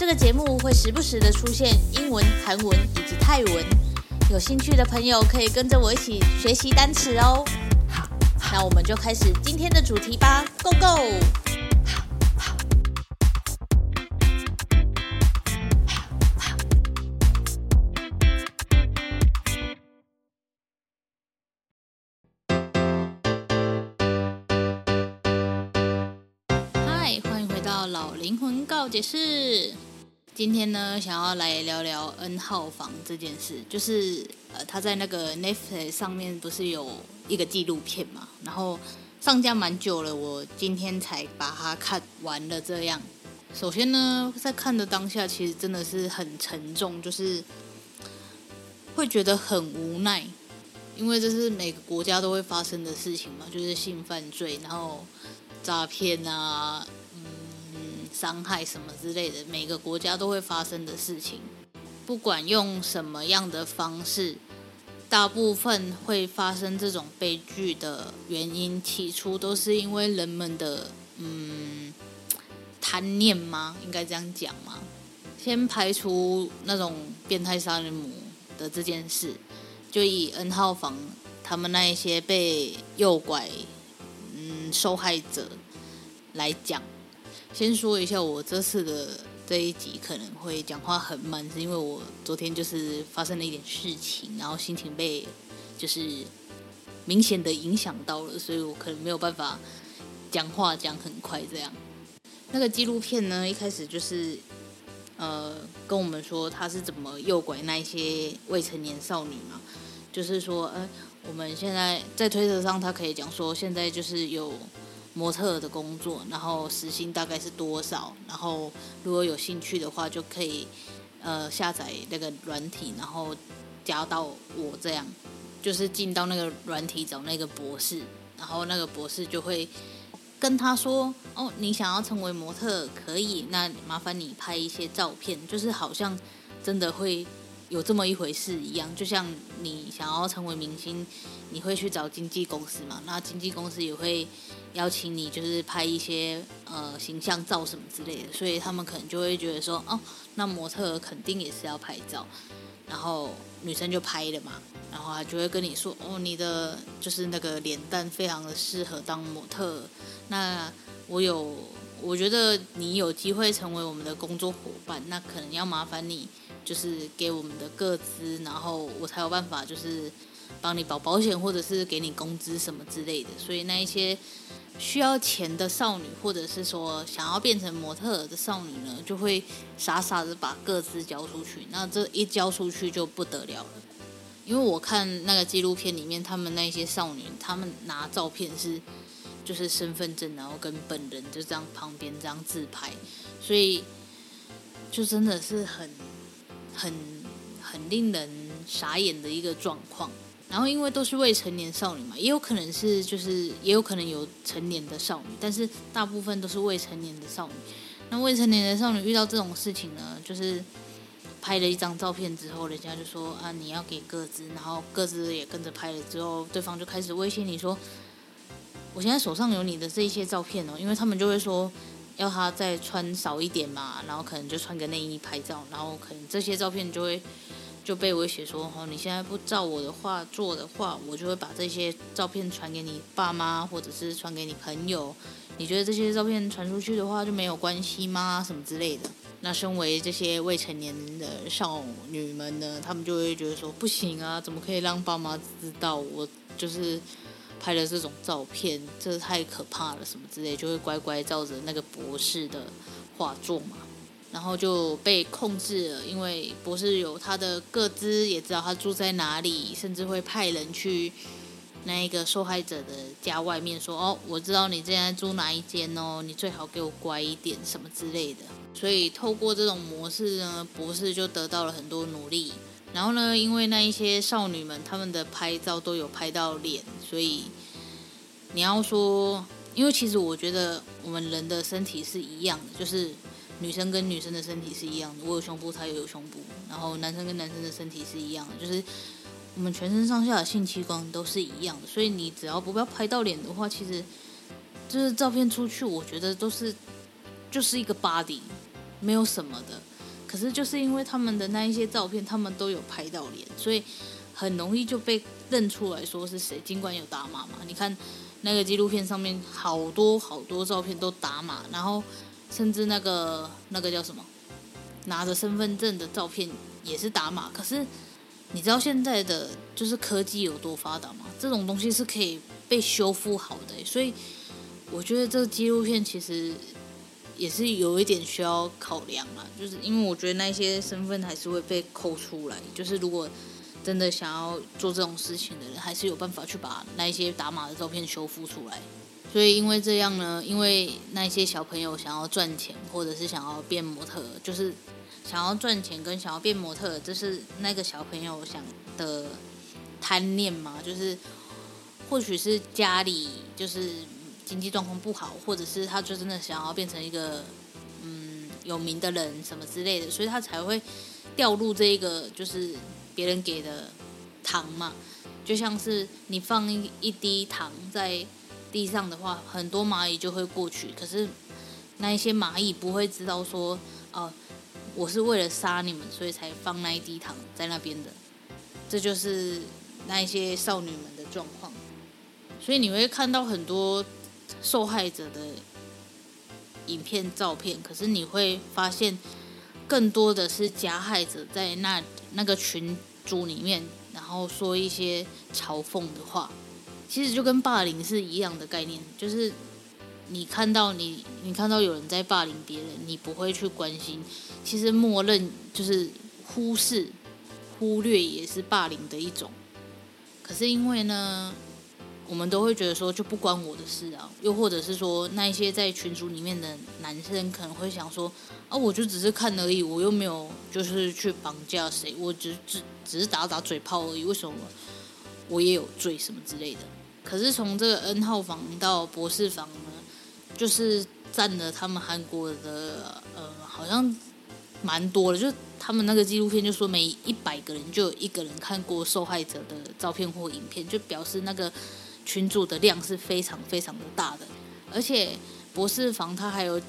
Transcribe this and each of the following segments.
这个节目会时不时的出现英文、韩文以及泰文，有兴趣的朋友可以跟着我一起学习单词哦。好，那我们就开始今天的主题吧，Go Go！嗨，欢迎回到老灵魂告解室。今天呢，想要来聊聊 N 号房这件事，就是呃，他在那个 Netflix 上面不是有一个纪录片嘛，然后上架蛮久了，我今天才把它看完了。这样，首先呢，在看的当下，其实真的是很沉重，就是会觉得很无奈，因为这是每个国家都会发生的事情嘛，就是性犯罪，然后诈骗啊。伤害什么之类的，每个国家都会发生的事情，不管用什么样的方式，大部分会发生这种悲剧的原因，起初都是因为人们的嗯贪念吗？应该这样讲吗？先排除那种变态杀人魔的这件事，就以 N 号房他们那一些被诱拐嗯受害者来讲。先说一下，我这次的这一集可能会讲话很慢，是因为我昨天就是发生了一点事情，然后心情被就是明显的影响到了，所以我可能没有办法讲话讲很快这样。那个纪录片呢，一开始就是呃跟我们说他是怎么诱拐那一些未成年少女嘛，就是说，呃，我们现在在推特上，他可以讲说，现在就是有。模特的工作，然后时薪大概是多少？然后如果有兴趣的话，就可以呃下载那个软体，然后加到我这样，就是进到那个软体找那个博士，然后那个博士就会跟他说：“哦，你想要成为模特，可以，那麻烦你拍一些照片，就是好像真的会。”有这么一回事一样，就像你想要成为明星，你会去找经纪公司嘛？那经纪公司也会邀请你，就是拍一些呃形象照什么之类的，所以他们可能就会觉得说，哦，那模特肯定也是要拍照，然后女生就拍了嘛，然后他就会跟你说，哦，你的就是那个脸蛋非常的适合当模特，那我有，我觉得你有机会成为我们的工作伙伴，那可能要麻烦你。就是给我们的个资，然后我才有办法，就是帮你保保险，或者是给你工资什么之类的。所以那一些需要钱的少女，或者是说想要变成模特的少女呢，就会傻傻的把个资交出去。那这一交出去就不得了了，因为我看那个纪录片里面，他们那些少女，他们拿照片是就是身份证，然后跟本人就这样旁边这样自拍，所以就真的是很。很很令人傻眼的一个状况，然后因为都是未成年少女嘛，也有可能是就是也有可能有成年的少女，但是大部分都是未成年的少女。那未成年的少女遇到这种事情呢，就是拍了一张照片之后，人家就说啊，你要给个资，然后个资也跟着拍了之后，对方就开始威胁你说，我现在手上有你的这一些照片哦，因为他们就会说。要他再穿少一点嘛，然后可能就穿个内衣拍照，然后可能这些照片就会就被威胁说，哦，你现在不照我的话做的话，我就会把这些照片传给你爸妈，或者是传给你朋友。你觉得这些照片传出去的话就没有关系吗？什么之类的？那身为这些未成年的少女们呢，他们就会觉得说，不行啊，怎么可以让爸妈知道我就是。拍了这种照片，这太可怕了，什么之类，就会乖乖照着那个博士的画作嘛，然后就被控制了，因为博士有他的个资，也知道他住在哪里，甚至会派人去那一个受害者的家外面说：“哦，我知道你现在住哪一间哦，你最好给我乖一点，什么之类的。”所以透过这种模式呢，博士就得到了很多努力。然后呢，因为那一些少女们她们的拍照都有拍到脸，所以你要说，因为其实我觉得我们人的身体是一样的，就是女生跟女生的身体是一样的，我有胸部，她也有胸部，然后男生跟男生的身体是一样的，就是。我们全身上下的性器官都是一样的，所以你只要不要拍到脸的话，其实就是照片出去，我觉得都是就是一个 body，没有什么的。可是就是因为他们的那一些照片，他们都有拍到脸，所以很容易就被认出来说是谁。尽管有打码嘛，你看那个纪录片上面好多好多照片都打码，然后甚至那个那个叫什么拿着身份证的照片也是打码，可是。你知道现在的就是科技有多发达吗？这种东西是可以被修复好的，所以我觉得这个纪录片其实也是有一点需要考量嘛，就是因为我觉得那些身份还是会被抠出来，就是如果真的想要做这种事情的人，还是有办法去把那些打码的照片修复出来。所以因为这样呢，因为那些小朋友想要赚钱，或者是想要变模特，就是。想要赚钱跟想要变模特，这是那个小朋友想的贪念嘛？就是或许是家里就是经济状况不好，或者是他就真的想要变成一个嗯有名的人什么之类的，所以他才会掉入这一个就是别人给的糖嘛。就像是你放一一滴糖在地上的话，很多蚂蚁就会过去，可是那一些蚂蚁不会知道说哦。我是为了杀你们，所以才放那一滴糖在那边的。这就是那一些少女们的状况。所以你会看到很多受害者的影片、照片，可是你会发现更多的是加害者在那那个群组里面，然后说一些嘲讽的话。其实就跟霸凌是一样的概念，就是。你看到你，你看到有人在霸凌别人，你不会去关心，其实默认就是忽视、忽略也是霸凌的一种。可是因为呢，我们都会觉得说就不关我的事啊，又或者是说那一些在群组里面的男生可能会想说啊，我就只是看而已，我又没有就是去绑架谁，我只只只是打打嘴炮而已，为什么我也有罪什么之类的？可是从这个 N 号房到博士房呢？就是占了他们韩国的呃，好像蛮多的。就他们那个纪录片就说，每一百个人就有一个人看过受害者的照片或影片，就表示那个群组的量是非常非常的大的。而且博士房他还有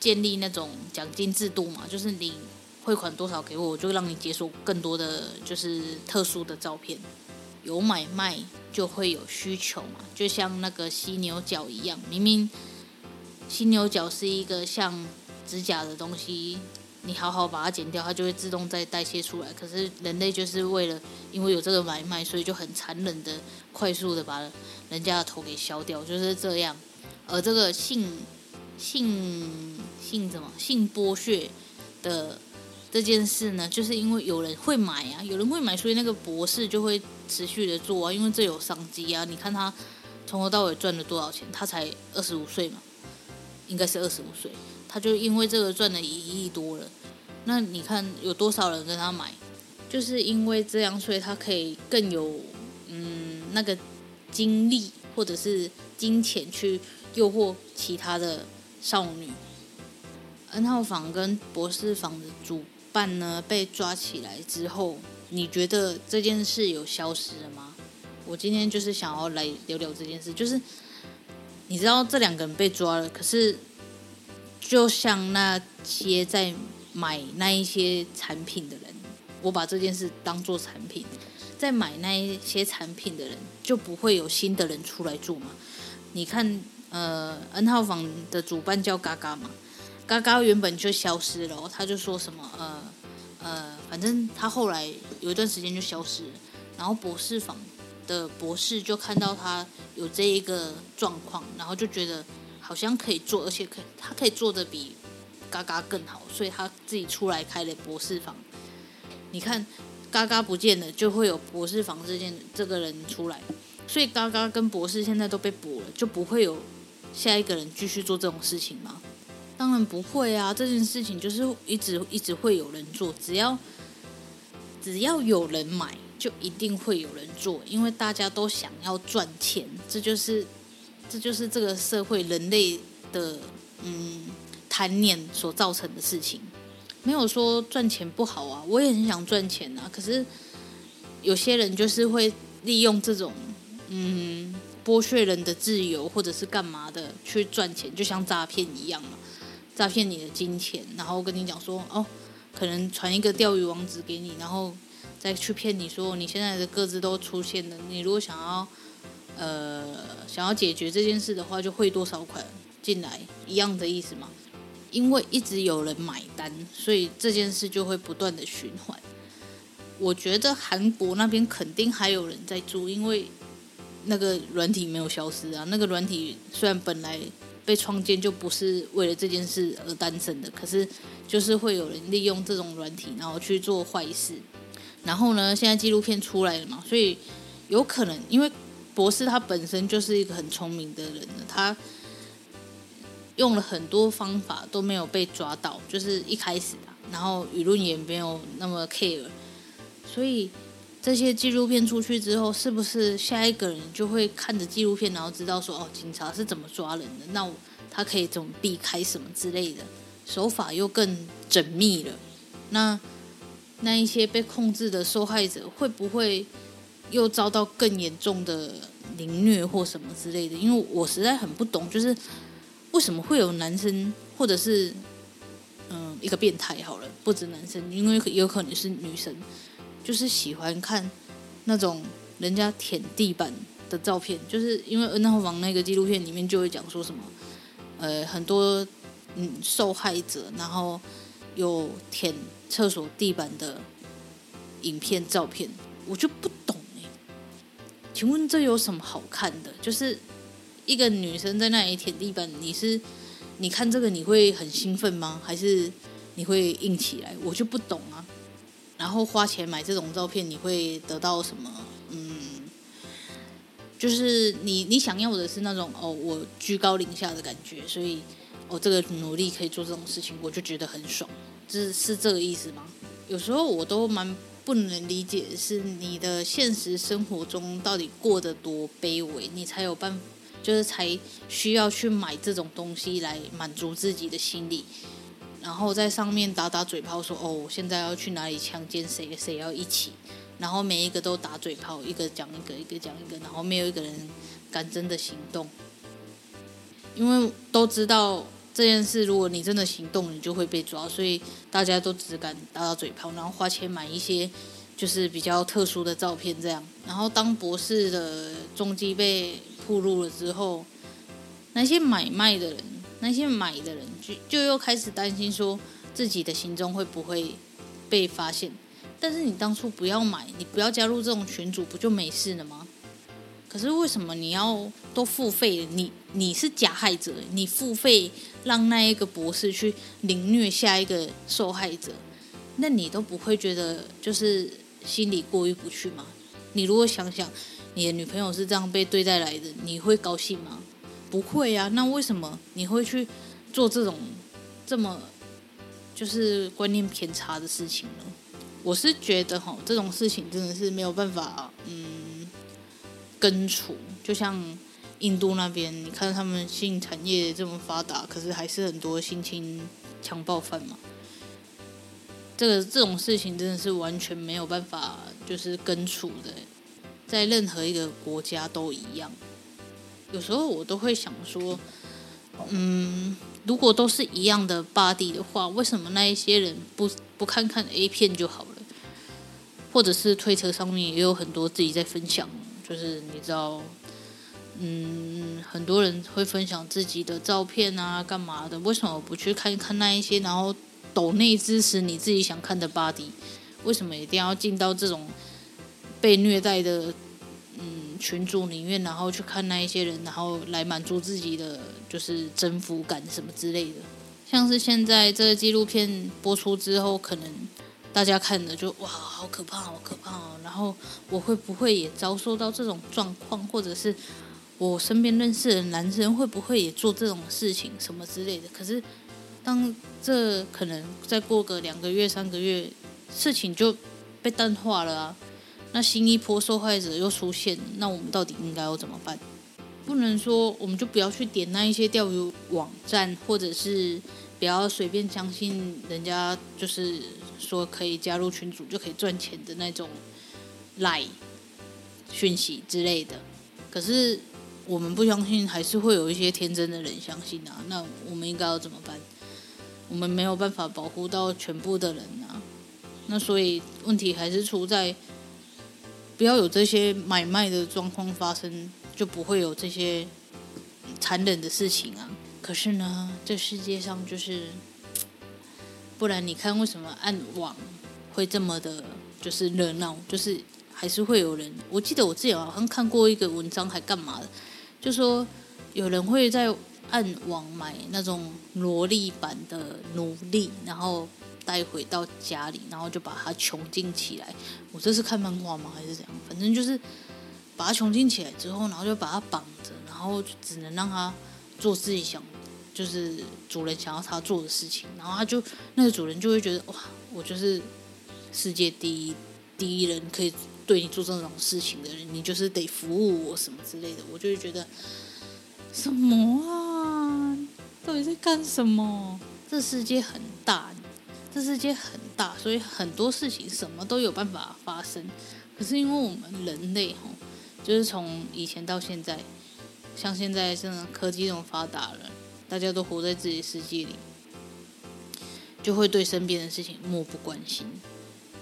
建立那种奖金制度嘛，就是你汇款多少给我，我就让你解锁更多的就是特殊的照片。有买卖就会有需求嘛，就像那个犀牛角一样，明明。犀牛角是一个像指甲的东西，你好好把它剪掉，它就会自动再代谢出来。可是人类就是为了因为有这个买卖，所以就很残忍的、快速的把人家的头给削掉，就是这样。而这个性性性什么性剥削的这件事呢，就是因为有人会买啊，有人会买，所以那个博士就会持续的做啊，因为这有商机啊。你看他从头到尾赚了多少钱？他才二十五岁嘛。应该是二十五岁，他就因为这个赚了一亿多了。那你看有多少人跟他买？就是因为这样，所以他可以更有嗯那个精力或者是金钱去诱惑其他的少女。N 号房跟博士房的主办呢被抓起来之后，你觉得这件事有消失了吗？我今天就是想要来聊聊这件事，就是。你知道这两个人被抓了，可是就像那些在买那一些产品的人，我把这件事当做产品，在买那一些产品的人就不会有新的人出来做嘛？你看，呃，N 号房的主办叫嘎嘎嘛，嘎嘎原本就消失了，他就说什么，呃呃，反正他后来有一段时间就消失了，然后博士房。的博士就看到他有这一个状况，然后就觉得好像可以做，而且可他可以做的比嘎嘎更好，所以他自己出来开了博士房。你看，嘎嘎不见了，就会有博士房这件这个人出来。所以嘎嘎跟博士现在都被捕了，就不会有下一个人继续做这种事情吗？当然不会啊！这件事情就是一直一直会有人做，只要只要有人买，就一定会有人做，因为大家都想要赚钱，这就是这就是这个社会人类的嗯贪念所造成的事情。没有说赚钱不好啊，我也很想赚钱啊，可是有些人就是会利用这种嗯剥削人的自由或者是干嘛的去赚钱，就像诈骗一样嘛。诈骗你的金钱，然后跟你讲说哦，可能传一个钓鱼网址给你，然后再去骗你说你现在的个资都出现了，你如果想要呃想要解决这件事的话，就汇多少款进来，一样的意思嘛。因为一直有人买单，所以这件事就会不断的循环。我觉得韩国那边肯定还有人在做，因为那个软体没有消失啊。那个软体虽然本来。被创建就不是为了这件事而诞生的，可是就是会有人利用这种软体，然后去做坏事。然后呢，现在纪录片出来了嘛，所以有可能，因为博士他本身就是一个很聪明的人，他用了很多方法都没有被抓到，就是一开始啊，然后舆论也没有那么 care，所以。这些纪录片出去之后，是不是下一个人就会看着纪录片，然后知道说哦，警察是怎么抓人的？那他可以怎么避开什么之类的？手法又更缜密了。那那一些被控制的受害者会不会又遭到更严重的凌虐或什么之类的？因为我实在很不懂，就是为什么会有男生或者是嗯一个变态好了，不止男生，因为有可能是女生。就是喜欢看那种人家舔地板的照片，就是因为 N 号房那个纪录片里面就会讲说什么，呃，很多嗯受害者，然后有舔厕所地板的影片照片，我就不懂诶，请问这有什么好看的？就是一个女生在那里舔地板，你是你看这个你会很兴奋吗？还是你会硬起来？我就不懂啊。然后花钱买这种照片，你会得到什么？嗯，就是你你想要的是那种哦，我居高临下的感觉，所以我、哦、这个努力可以做这种事情，我就觉得很爽，是是这个意思吗？有时候我都蛮不能理解，是你的现实生活中到底过得多卑微，你才有办法，就是才需要去买这种东西来满足自己的心理。然后在上面打打嘴炮，说：“哦，现在要去哪里强奸谁？谁要一起？”然后每一个都打嘴炮，一个讲一个，一个讲一个，然后没有一个人敢真的行动，因为都知道这件事，如果你真的行动，你就会被抓，所以大家都只敢打打嘴炮，然后花钱买一些就是比较特殊的照片，这样。然后当博士的踪迹被铺路了之后，那些买卖的人。那些买的人就就又开始担心，说自己的行踪会不会被发现？但是你当初不要买，你不要加入这种群组，不就没事了吗？可是为什么你要都付费？你你是加害者，你付费让那一个博士去凌虐下一个受害者，那你都不会觉得就是心里过意不去吗？你如果想想你的女朋友是这样被对待来的，你会高兴吗？不会啊，那为什么你会去做这种这么就是观念偏差的事情呢？我是觉得哈，这种事情真的是没有办法嗯根除。就像印度那边，你看他们性产业这么发达，可是还是很多性侵强暴犯嘛。这个这种事情真的是完全没有办法就是根除的，在任何一个国家都一样。有时候我都会想说，嗯，如果都是一样的 body 的话，为什么那一些人不不看看 A 片就好了？或者是推特上面也有很多自己在分享，就是你知道，嗯，很多人会分享自己的照片啊，干嘛的？为什么不去看一看那一些，然后抖内支持你自己想看的 body？为什么一定要进到这种被虐待的？群组里面，然后去看那一些人，然后来满足自己的就是征服感什么之类的。像是现在这个纪录片播出之后，可能大家看了就哇，好可怕，好可怕哦！然后我会不会也遭受到这种状况，或者是我身边认识的男生会不会也做这种事情什么之类的？可是当这可能再过个两个月、三个月，事情就被淡化了啊。那新一波受害者又出现，那我们到底应该要怎么办？不能说我们就不要去点那一些钓鱼网站，或者是不要随便相信人家就是。说可以加入群组就可以赚钱的那种赖讯息之类的，可是我们不相信，还是会有一些天真的人相信啊。那我们应该要怎么办？我们没有办法保护到全部的人啊。那所以问题还是出在不要有这些买卖的状况发生，就不会有这些残忍的事情啊。可是呢，这世界上就是。不然你看，为什么暗网会这么的，就是热闹？就是还是会有人。我记得我之前好像看过一个文章，还干嘛的？就说有人会在暗网买那种萝莉版的奴隶，然后带回到家里，然后就把它囚禁起来。我这是看漫画吗？还是怎样？反正就是把它囚禁起来之后，然后就把它绑着，然后只能让它做自己想。就是主人想要他做的事情，然后他就那个主人就会觉得哇，我就是世界第一第一人，可以对你做这种事情的人，你就是得服务我什么之类的，我就会觉得什么啊，到底在干什么？这世界很大，这世界很大，所以很多事情什么都有办法发生。可是因为我们人类哈，就是从以前到现在，像现在这种科技这么发达了。大家都活在自己世界里，就会对身边的事情漠不关心，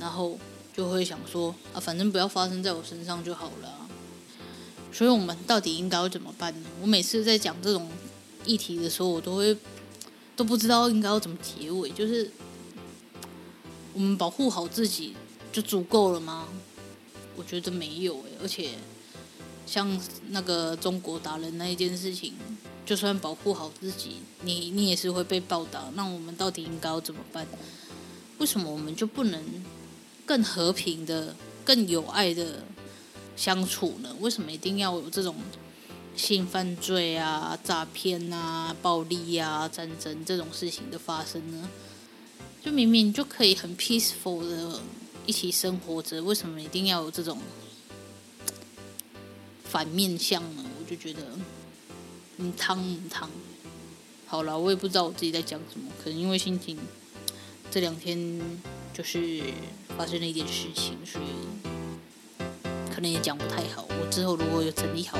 然后就会想说啊，反正不要发生在我身上就好了。所以，我们到底应该要怎么办呢？我每次在讲这种议题的时候，我都会都不知道应该要怎么结尾。就是我们保护好自己就足够了吗？我觉得没有欸，而且像那个中国打人那一件事情。就算保护好自己，你你也是会被报答。那我们到底应该要怎么办？为什么我们就不能更和平的、更有爱的相处呢？为什么一定要有这种性犯罪啊、诈骗啊、暴力啊、战争这种事情的发生呢？就明明就可以很 peaceful 的一起生活着，为什么一定要有这种反面相呢？我就觉得。嗯，汤嗯汤，好了，我也不知道我自己在讲什么，可能因为心情这两天就是发生了一点事情，所以可能也讲不太好。我之后如果有整理好，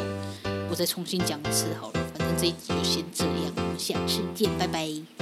我再重新讲一次好了。反正这一集就先这样，我们下次见，拜拜。